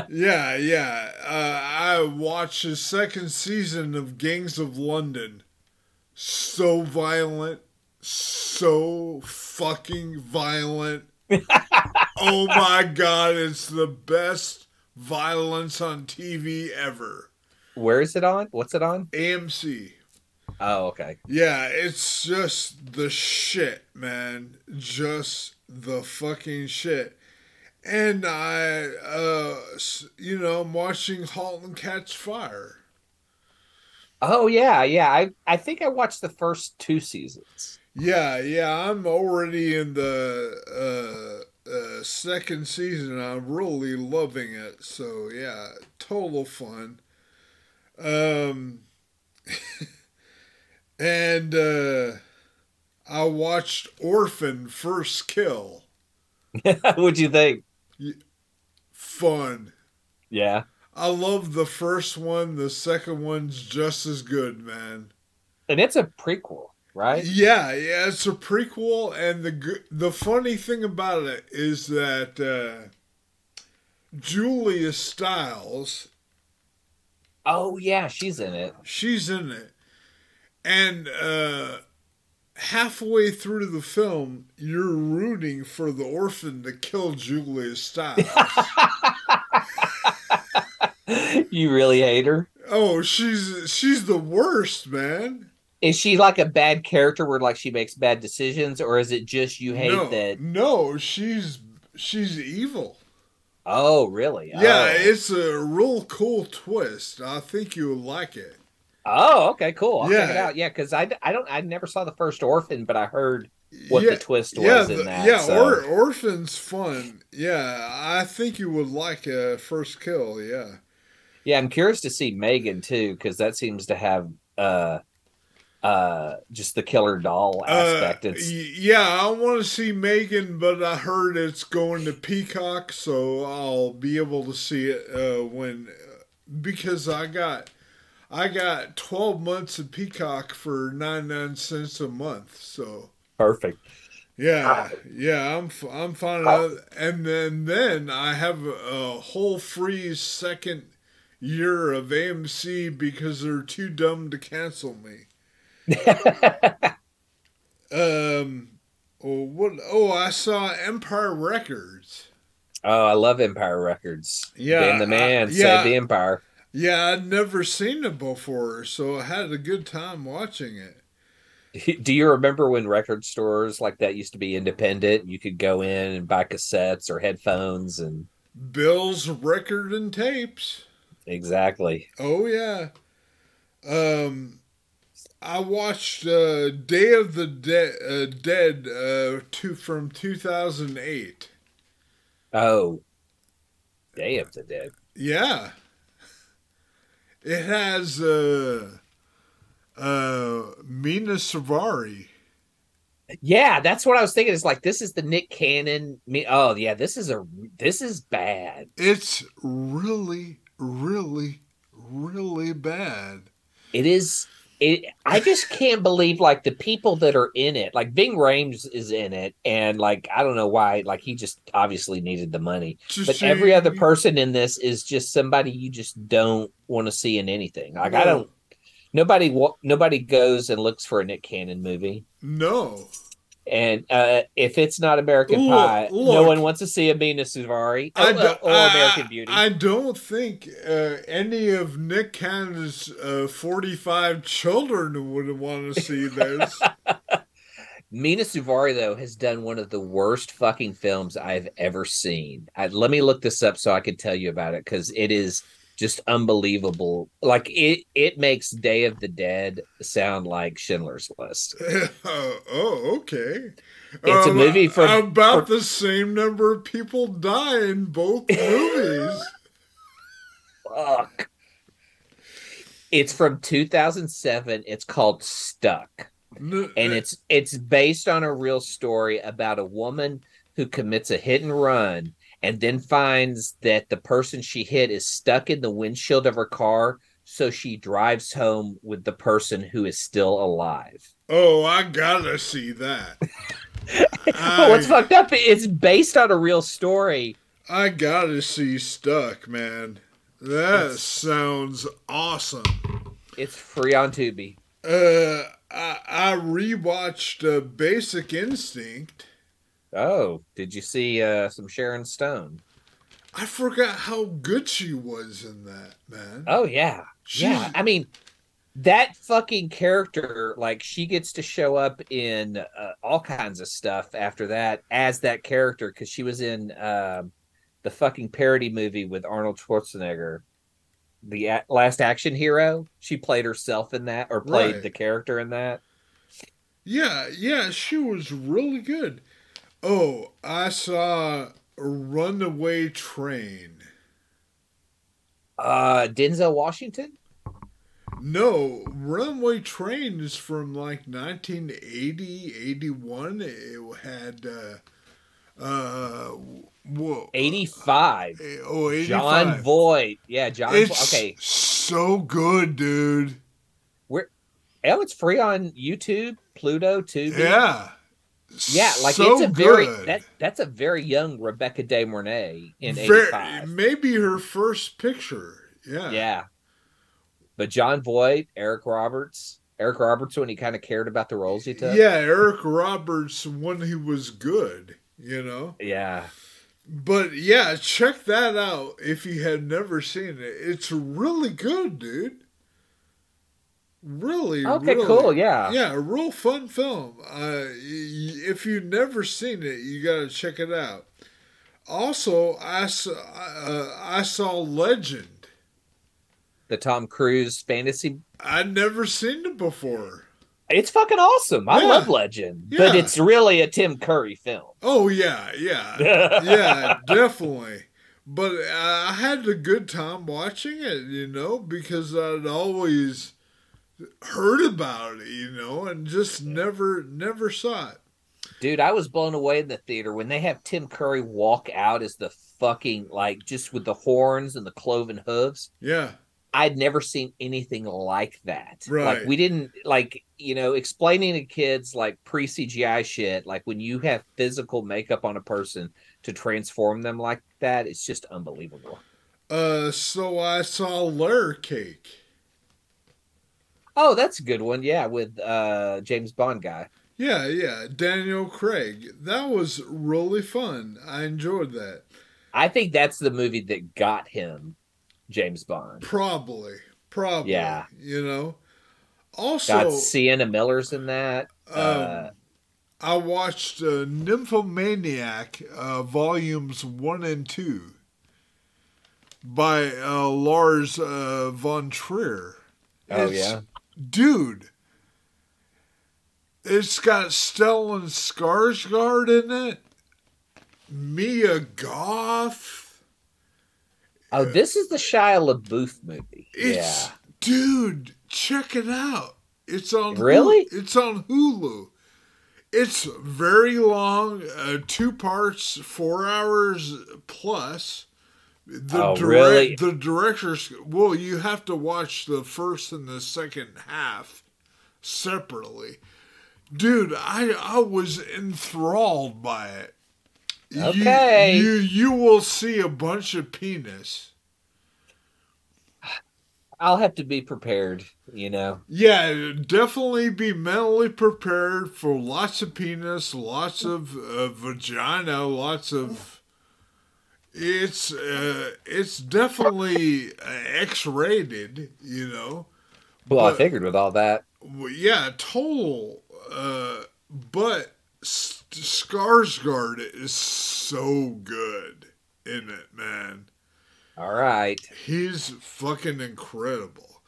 Yeah, yeah. Uh, I watched the second season of Gangs of London. so violent, so fucking violent. oh my god, it's the best violence on TV ever. Where is it on? What's it on? AMC. Oh, okay. Yeah, it's just the shit, man. Just the fucking shit. And I, uh, you know, I'm watching *Halt and Catch Fire*. Oh yeah, yeah. I I think I watched the first two seasons. Yeah, yeah, I'm already in the uh, uh, second season. I'm really loving it. So yeah, total fun. Um, and uh, I watched *Orphan First Kill*. What'd you think? Fun. Yeah. I love the first one. The second one's just as good, man. And it's a prequel, right? Yeah, yeah, it's a prequel, and the the funny thing about it is that uh, Julia Stiles, Oh yeah, she's in it. she's in it, and uh, halfway through the film, you're rooting for the orphan to kill Julia Stiles. you really hate her? oh, she's she's the worst, man. Is she like a bad character where like she makes bad decisions, or is it just you hate no, that? no, she's she's evil. Oh, really? Yeah, Oh. it's a real cool twist. I think you'll like it. Oh, okay, cool. I'll check it Yeah. out. Yeah, because I, I don't I never saw the first Orphan, but I heard what yeah, the twist was yeah, in that. yeah. so- Or, Orphan's fun. Yeah, I think you would like a first kill. Yeah, Yeah, I'm curious to see Megan too, because that seems to have uh uh just the killer doll aspect. Uh, it's yeah. I want to see Megan, but I heard it's going to Peacock, so I'll be able to see it uh, when because I got I got twelve months of Peacock for ninety nine cents a month. So perfect. yeah, yeah, I'm I'm finding out, and then then I have a, a whole free second year of AMC because they're too dumb to cancel me. Um, oh, what? Oh, I saw Empire Records. Oh, I love Empire Records. Yeah, Dan the man I- yeah. saved the Empire. Yeah, I'd never seen it before, so I had a good time watching it. Do you remember when record stores like that used to be independent? You could go in and buy cassettes or headphones and Bill's record and tapes. exactly. Oh yeah. Um, I watched uh, Day of the De- uh, Dead uh, two from two thousand eight. Oh, Day of the Dead. Yeah. It has uh, uh, Mena Suvari. Yeah, that's what I was thinking. It's like this is the Nick Cannon. Me. Oh yeah, this is a this is bad. It's really, really, really bad. It is. It. I just can't believe like the people that are in it. Like Ving Rhames is in it, and like I don't know why. Like he just obviously needed the money. But every other person in this is just somebody you just don't want to see in anything. Like I No. don't. Nobody. Nobody goes and looks for a Nick Cannon movie. No. And uh, if it's not American Look- Pie, no one wants to see a Amina Suvari I or, don't- or I- American Beauty. I don't think uh, any of Nick Cannon's uh, 45 children would want to see this. Mena Suvari though has done one of the worst fucking films I've ever seen. I, let me look this up so I can tell you about it because it is just unbelievable. Like it, it makes Day of the Dead sound like Schindler's List. oh, okay. It's a um, movie from- about the same number of people die in both movies. Fuck. It's from 2007. It's called Stuck. And it's it's based on a real story about a woman who commits a hit and run and then finds that the person she hit is stuck in the windshield of her car so she drives home with the person who is still alive oh, I gotta see that. but what's fucked up it's based on a real story I gotta see Stuck, man. That It's- sounds awesome. it's free on tubi Uh, I, I rewatched uh, Basic Instinct. Oh, did you see uh, some Sharon Stone? I forgot how good she was in that, man. Oh yeah, She- yeah. I mean, that fucking character, like, she gets to show up in uh, all kinds of stuff after that as that character because she was in um, the fucking parody movie with Arnold Schwarzenegger, the a- Last Action Hero. She played herself in that, or played Right. the character in that. Yeah, yeah, she was really good. Oh, I saw Runaway Train. Uh, Denzel Washington. No, Runaway Train is from like 1980, 81. It had, uh, uh, whoa. 85. Oh, 85. Jon Voight. Yeah, John. Vo- okay. so good, dude. Where oh, it's free on YouTube, Pluto, Tubi. Yeah. Yeah, like So it's a very good. that that's a very young Rebecca De Mornay in Ver- '85. maybe her first picture. Yeah. Yeah, but Jon Voight, Eric Roberts, Eric Roberts when he kind of cared about the roles he took. Yeah, Eric Roberts when he was good, you know. yeah. But yeah, check that out if you had never seen it. It's really good, dude. Really, Okay, really- cool. Yeah. Yeah, a real fun film. Uh, if you've never seen it, you got to check it out. Also, I saw, uh, I saw Legend. The Tom Cruise fantasy. I'd never seen it before. It's fucking awesome. I Yeah. love Legend, but it's really a Tim Curry film. Oh yeah, yeah, yeah, definitely. But I had a good time watching it, you know, because I'd always heard about it, you know, and just never, never saw it. Dude, I was blown away in the theater when they have Tim Curry walk out as the fucking like just with the horns and the cloven hooves. Yeah, I'd never seen anything like that. Right. Like we didn't like, you know, explaining to kids like pre CGI shit, like when you have physical makeup on a person to transform them like that, it's just unbelievable. Uh, so I saw Layer Cake. Oh, that's a good one. Yeah, with uh James Bond guy. Yeah, yeah, Daniel Craig. That was really fun. I enjoyed that. I think that's the movie that got him James Bond. Probably, probably. Yeah. you know. Also, Got Sienna Miller's in that. uh, Um, I watched uh, Nymphomaniac uh, volumes one and two by uh, Lars uh, von Trier. oh It's- yeah. Dude. It's got Stellan Skarsgård in it, Mia Goth. Oh, this is the Shia LaBeouf movie. It's yeah. dude, check it out. It's on Hulu- Really? It's on Hulu. It's very long, uh, two parts, four hours plus. The Oh, direct, really? The director's well, you have to watch the first and the second half separately. Dude, I I was enthralled by it. You- Okay. you you will see a bunch of penis. I'll have to be prepared, you know. Yeah, definitely be mentally prepared for lots of penis, lots of uh, vagina, lots of. It's uh, it's definitely uh, X-rated, you know. Well, I figured with all that. Well, yeah, total. Uh, but S- Skarsgård is so good in it, man. All right. He's fucking incredible.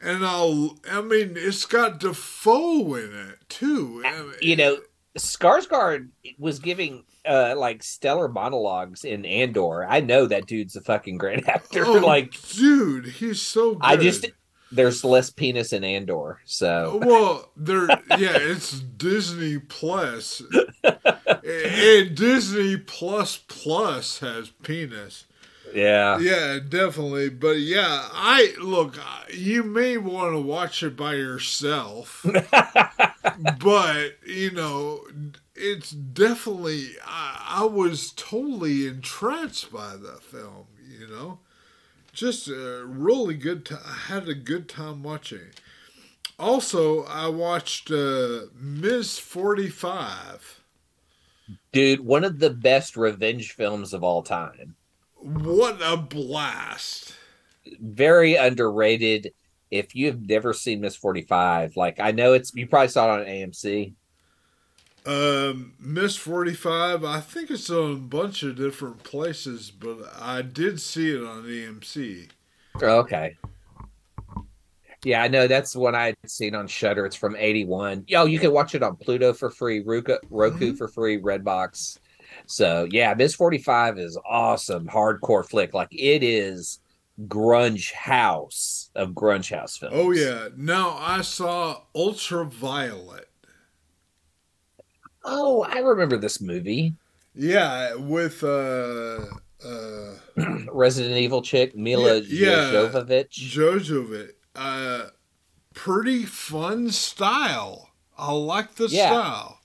And I'll, I mean, it's got Dafoe in it too. I mean, You know, Skarsgård was giving uh like stellar monologues in Andor. I know that dude's a fucking great actor. oh, like dude, he's so good. I just there's less penis in Andor, so well, there, yeah, it's Disney Plus, and Disney Plus Plus has penis. yeah. Yeah, definitely. But yeah, I look. You may want to watch it by yourself, but you know, it's definitely. I, I was totally entranced by the film. You know, just a really good. I had a good time watching. Also, I watched uh, Ms. 45. Dude, one of the best revenge films of all time. What a blast. Very underrated. If you have never seen Miss 45, like I know it's you probably saw it on AMC. Um, Miss 45, I think it's on a bunch of different places, but I did see it on AMC. Okay. Yeah, I know that's one I had seen on Shudder. It's from '81. Yo, you can watch it on Pluto for free, Roku, Roku Mhm. for free, Redbox. So yeah, Miss Forty Five is awesome, hardcore flick. Like it is grunge house of grunge house films. Oh, yeah. Now I saw Ultraviolet. Oh, I remember this movie. Yeah, with, uh, uh, Resident Evil chick Mila Yeah. Jovovich. Jojovic. Uh, pretty fun style. I like the Yeah. style.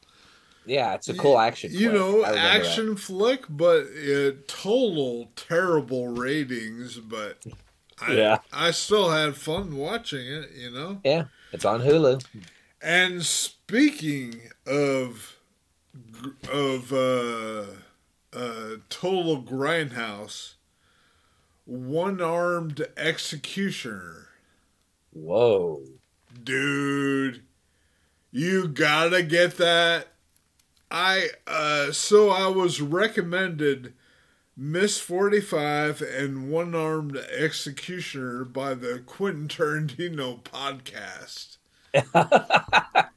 Yeah, it's a cool action. You flick. know, remember that. action flick, but uh, total terrible ratings. But I, Yeah. I still had fun watching it. You know. Yeah, it's on Hulu. And speaking of of uh, uh, total grindhouse, one armed executioner, Whoa. dude, you gotta get that. I uh, so I was recommended Miss Forty Five and One Armed Executioner by the Quentin Tarantino podcast.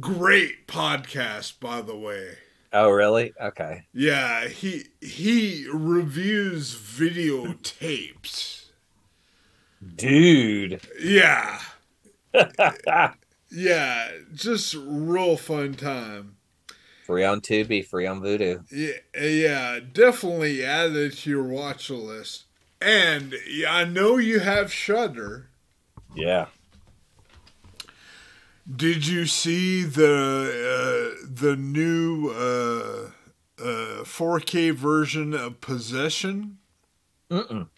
Great podcast, by the way. oh, really? Okay. Yeah, he he reviews videotapes. Dude. Yeah, yeah, just real fun time. free on Tubi, free on Vudu. Yeah, yeah, definitely add it to your watch list. And I know you have Shudder. Yeah. Did you see the uh, the new uh, uh, 4K version of Possession? Mm-mm.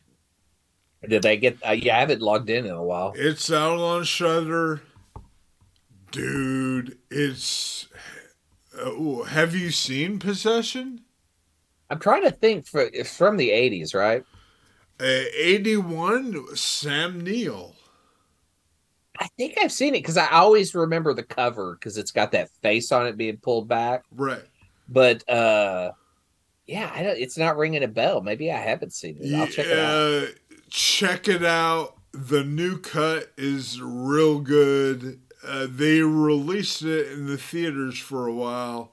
Did they get? Uh, yeah, I haven't logged in in a while. It's out on Shudder, dude. It's. Uh, have you seen Possession? I'm trying to think. For it's from the '80s, right? Uh, Eighty-one. Sam Neill. I think I've seen it because I always remember the cover because it's got that face on it being pulled back. Right. But uh, yeah, I don't, it's not ringing a bell. Maybe I haven't seen it. I'll check it out. Uh, check it out. The new cut is real good. Uh, they released it in the theaters for a while.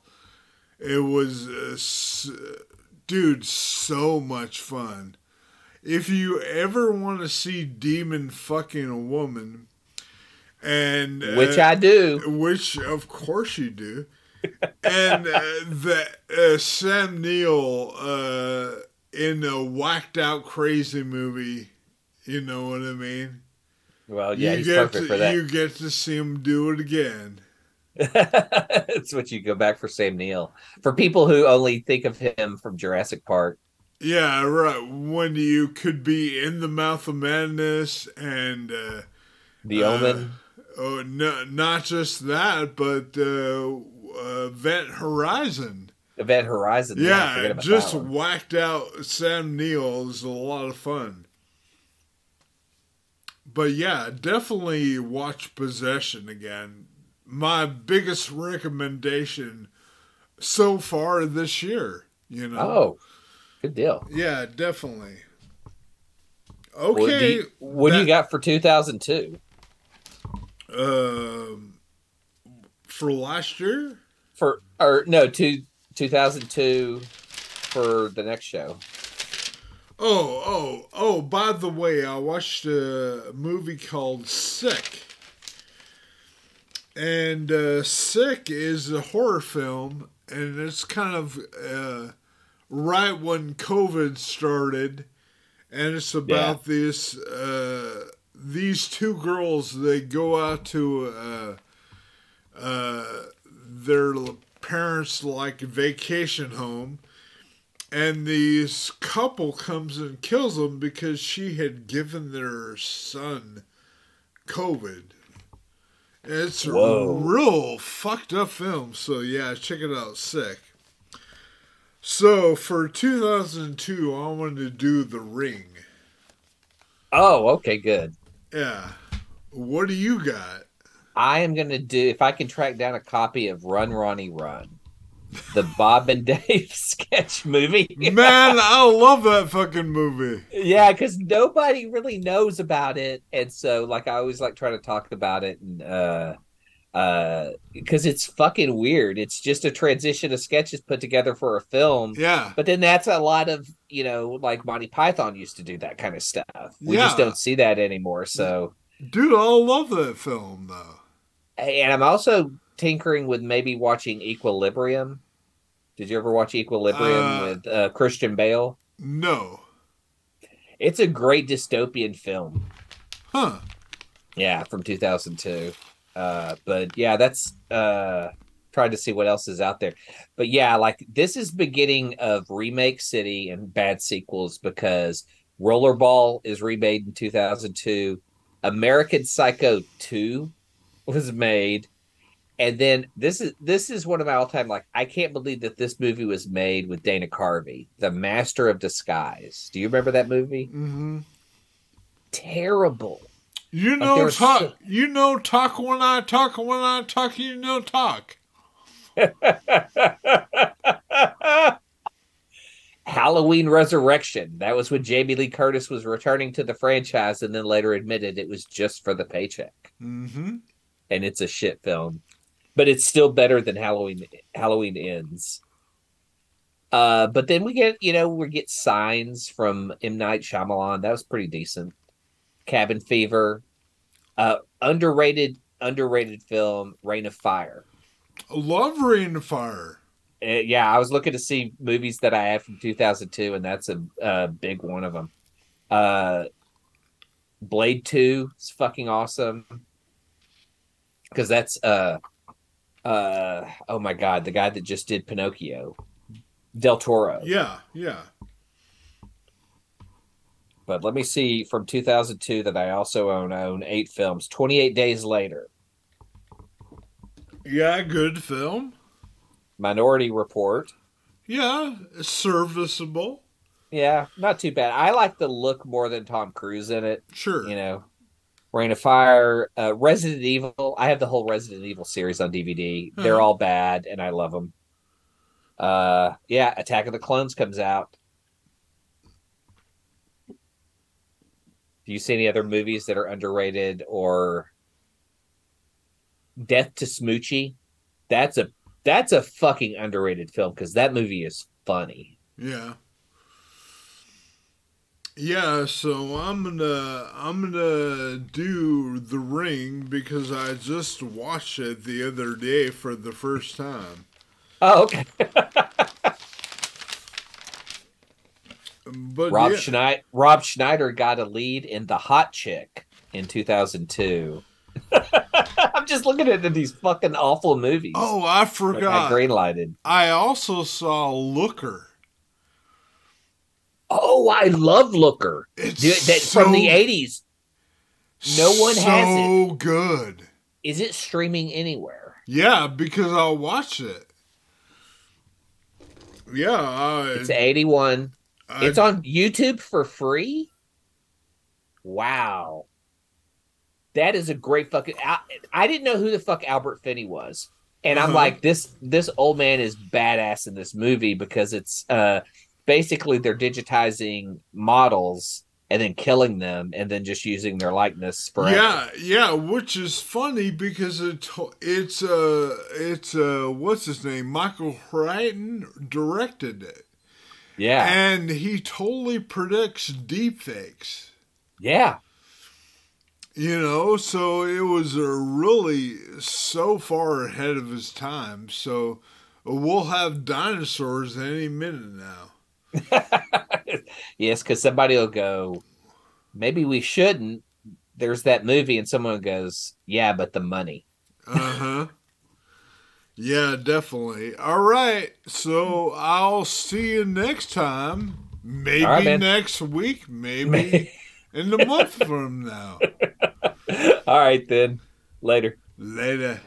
It was, uh, s- dude, so much fun. If you ever want to see Demon fucking a woman, and uh, Which I do. which of course you do. and uh, the uh, Sam Neill uh, in a whacked out crazy movie, you know what I mean? Well, yeah, you he's get perfect to, for that. You get to see him do it again. That's what you go back for Sam Neill. For people who only think of him from Jurassic Park. Yeah, right. When you could be in the mouth of madness and uh, The Uh, Omen. Oh, no, not just that, but uh, uh, Event Horizon. Event Horizon. Yeah, Yeah, just whacked out Sam Neill is a lot of fun. But yeah, definitely watch Possession again. My biggest recommendation so far this year, you know. Oh, good deal. Yeah, definitely. What, do Okay. you, what do you got for 2002? Um, for last year? For or no, two, 2002 for the next show. Oh, oh, oh, by the way, I watched a movie called Sick. And uh, Sick is a horror film, and it's kind of uh, right when COVID started. And it's about this uh, these two girls, they go out to uh, uh, their parents' like vacation home and this couple comes and kills them because she had given their son COVID. It's Whoa. a real fucked up film. So yeah, check it out. Sick. So for 2002, I wanted to do The Ring. Oh, okay, good. Yeah. What do you got? I am gonna do if I can track down a copy of Run Ronnie Run, the Bob and Dave sketch movie. Man, I love that fucking movie. yeah, because nobody really knows about it, and so like I always like try to talk about it, and uh, uh, because it's fucking weird. It's just a transition of sketches put together for a film. Yeah. But then that's a lot of you know, like Monty Python used to do that kind of stuff. We just don't see that anymore. So, Dude, I love that film though. and I'm also tinkering with maybe watching Equilibrium. Did you ever watch Equilibrium Uh, with uh, Christian Bale? No. It's a great dystopian film. Huh. Yeah, from 2002. Uh, but yeah, that's uh, trying to see what else is out there. But yeah, like this is beginning of remake city and bad sequels because Rollerball is remade in 2002. American Psycho 2 was made. And then this is this is one of my all-time like I can't believe that this movie was made with Dana Carvey, the master of disguise. Do you remember that movie? hmm Terrible. You know was talk. so- You know talk when I talk. When I talk, you know talk. Halloween Resurrection. That was when Jamie Lee Curtis was returning to the franchise and then later admitted it was just for the paycheck. Mm-hmm. And it's a shit film. But it's still better than Halloween Halloween Ends. Uh, but then we get, you know, we get signs from M. Night Shyamalan. That was pretty decent. Cabin Fever. Uh underrated, underrated film, Reign of Fire. Love Reign of Fire. Uh, yeah, I was looking to see movies that I have from 2002, and that's a, a big one of them. Uh, Blade Two is fucking awesome because that's uh, uh, oh my god, the guy that just did Pinocchio, Del Toro. Yeah, yeah. But let me see from 2002 that I also own. I own eight films. 28 Days Later, Yeah, good film. Minority Report. Yeah, serviceable. Yeah, not too bad. I like the look more than Tom Cruise in it. Sure. you know reign of fire uh resident evil i have the whole resident evil series on dvd they're Mhm. all bad and i love them uh yeah attack of the clones comes out do you see any other movies that are underrated or death to smoochy that's a that's a fucking underrated film because that movie is funny Yeah. Yeah, so I'm gonna I'm gonna do the ring because I just watched it the other day for the first time. oh okay But Rob yeah, Schneider Rob Schneider got a lead in The Hot Chick in 2002. I'm just looking at these fucking awful movies. oh, I that I forgot. greenlighted. I also saw Looker. Oh, I love Looker. It's Dude, that from the 80s. No one so has it. Oh good. Is it streaming anywhere? Yeah, because I'll watch it. Yeah, I, It's 81. I- It's on YouTube for free. Wow. That is a great fucking I, I didn't know who the fuck Albert Finney was. And I'm Uh-huh. like this this old man is badass in this movie because it's uh basically they're digitizing models and then killing them and then just using their likeness forever. Yeah, yeah, which is funny because it it's uh it's uh what's his name Michael Crichton directed it, Yeah. and he totally predicts deepfakes. yeah. You know, so it was really so far ahead of his time. So we'll have dinosaurs any minute now. yes, because somebody will go, maybe we shouldn't. There's that movie, and someone goes, Yeah, but the money. Uh huh. Yeah, definitely. All right. So I'll see you next time. Maybe right, next week. Maybe in a month from now. All right, then. Later. Later.